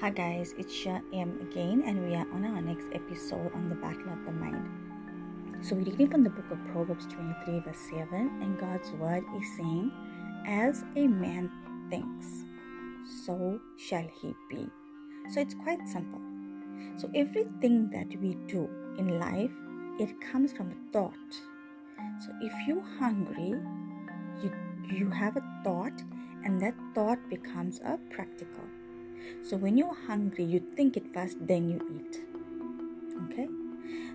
Hi guys, it's Shah M again, and we are on our next episode on the battle of the mind. So we're reading from the book of Proverbs 23, verse 7, and God's word is saying, As a man thinks, so shall he be. So it's quite simple. So everything that we do in life, it comes from a thought. So if you're hungry, you you have a thought, and that thought becomes a practical. So when you're hungry, you think it first, then you eat. Okay?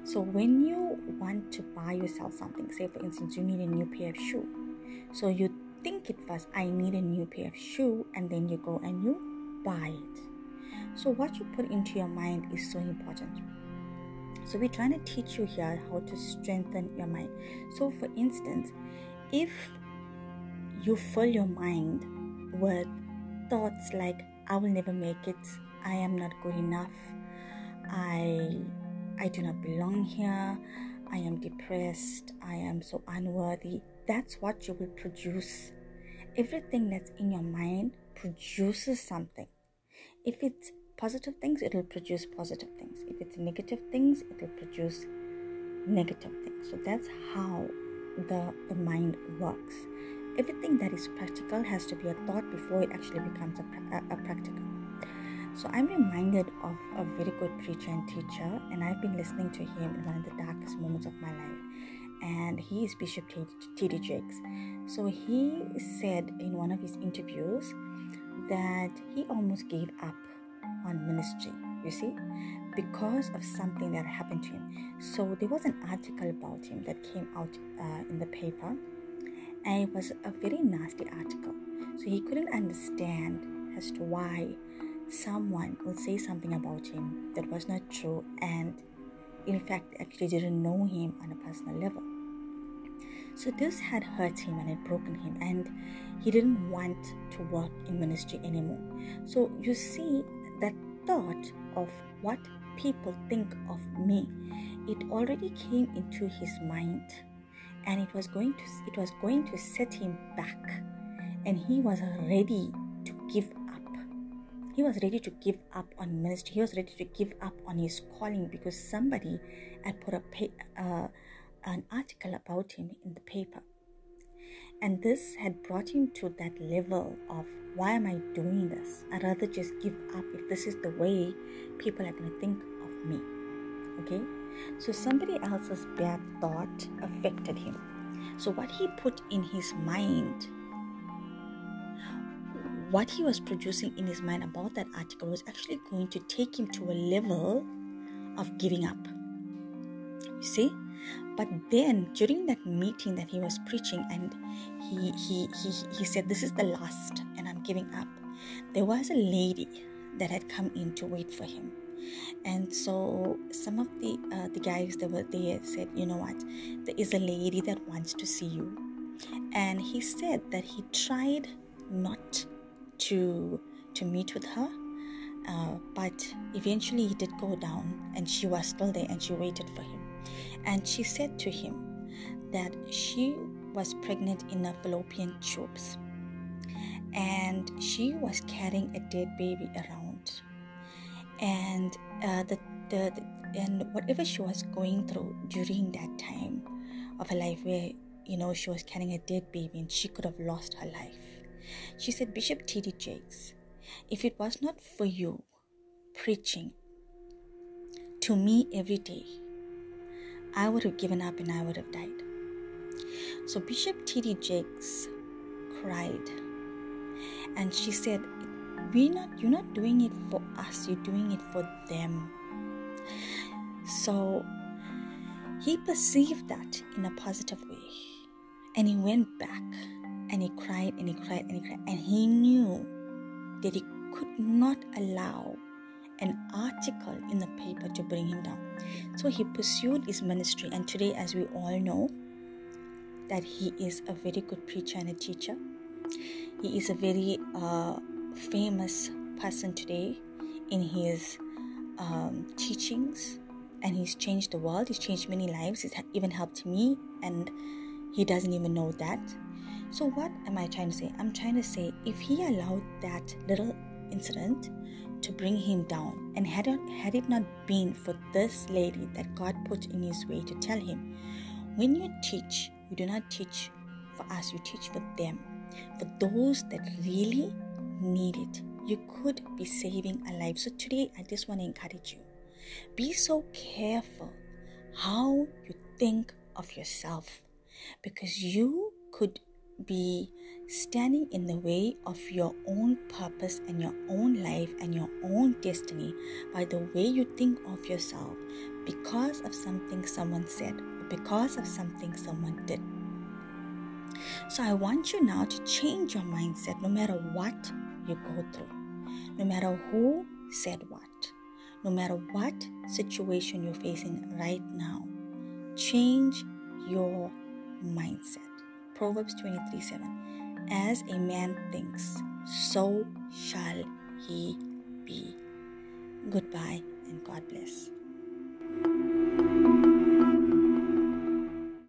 So when you want to buy yourself something, say for instance, you need a new pair of shoe. So you think it first, I need a new pair of shoe, and then you go and you buy it. So what you put into your mind is so important. So we're trying to teach you here how to strengthen your mind. So for instance, if you fill your mind with thoughts like I will never make it. I am not good enough. I I do not belong here. I am depressed. I am so unworthy. That's what you will produce. Everything that's in your mind produces something. If it's positive things, it will produce positive things. If it's negative things, it will produce negative things. So that's how the, the mind works everything that is practical has to be a thought before it actually becomes a, a, practical. So I'm reminded of a very good preacher and teacher, and I've been listening to him in one of the darkest moments of my life. And he is Bishop T.D. Jakes. So he said in one of his interviews that he almost gave up on ministry, you see, because of something that happened to him. So there was an article about him that came out uh, in the paper and it was a very nasty article. So he couldn't understand as to why someone would say something about him that was not true and in fact actually didn't know him on a personal level. So this had hurt him and had broken him and he didn't want to work in ministry anymore. So you see that thought of what people think of me, it already came into his mind and it was going to it was going to set him back. And he was ready to give up. He was ready to give up on ministry. He was ready to give up on his calling because somebody had put a uh, an article about him in the paper. And this had brought him to that level of why am i doing this? I'd rather just give up if this is the way people are going to think of me. Okay so somebody else's bad thought affected him. So what he put in his mind, what he was producing in his mind about that article was actually going to take him to a level of giving up. You see? But then during that meeting that he was preaching and he he he, he said, This is the last and I'm giving up. There was a lady that had come in to wait for him and so some of the uh, the guys that were there said you know what? There is a lady that wants to see you. And he said that he tried not to to meet with her uh, but eventually he did go down and she was still there and she waited for him. And she said to him that she was pregnant in a fallopian tubes and she was carrying a dead baby around and uh, the, the, the and whatever she was going through during that time of her life where you know she was carrying a dead baby and she could have lost her life. She said bishop td jakes if it was not for you preaching to me every day i would have given up and i would have died. So bishop td jakes cried and she said we not you're not doing it for us you're doing it for them. So he perceived that in a positive way and he went back and he cried and he cried and he cried and he knew that he could not allow an article in the paper to bring him down. So he pursued his ministry and today as we all know that he is a very good preacher and a teacher. He is a very uh, famous person today in his um, teachings and he's changed the world he's changed many lives he's even helped me and he doesn't even know that so what am i trying to say i'm trying to say if he allowed that little incident to bring him down. And had had it not been for this lady that God put in his way to tell him, when you teach, you do not teach for us, you teach for them, for those that really need it. You could be saving a life. So today, I just want to encourage you be so careful how you think of yourself because you could be standing in the way of your own purpose and your own life and your own destiny by the way you think of yourself because of something someone said, or because of something someone did. So I want you now to change your mindset no matter what you go through, no matter who said what, no matter what situation you're facing right now. Change your mindset. Proverbs 23 7. As a man thinks, so shall he be. Goodbye and God bless.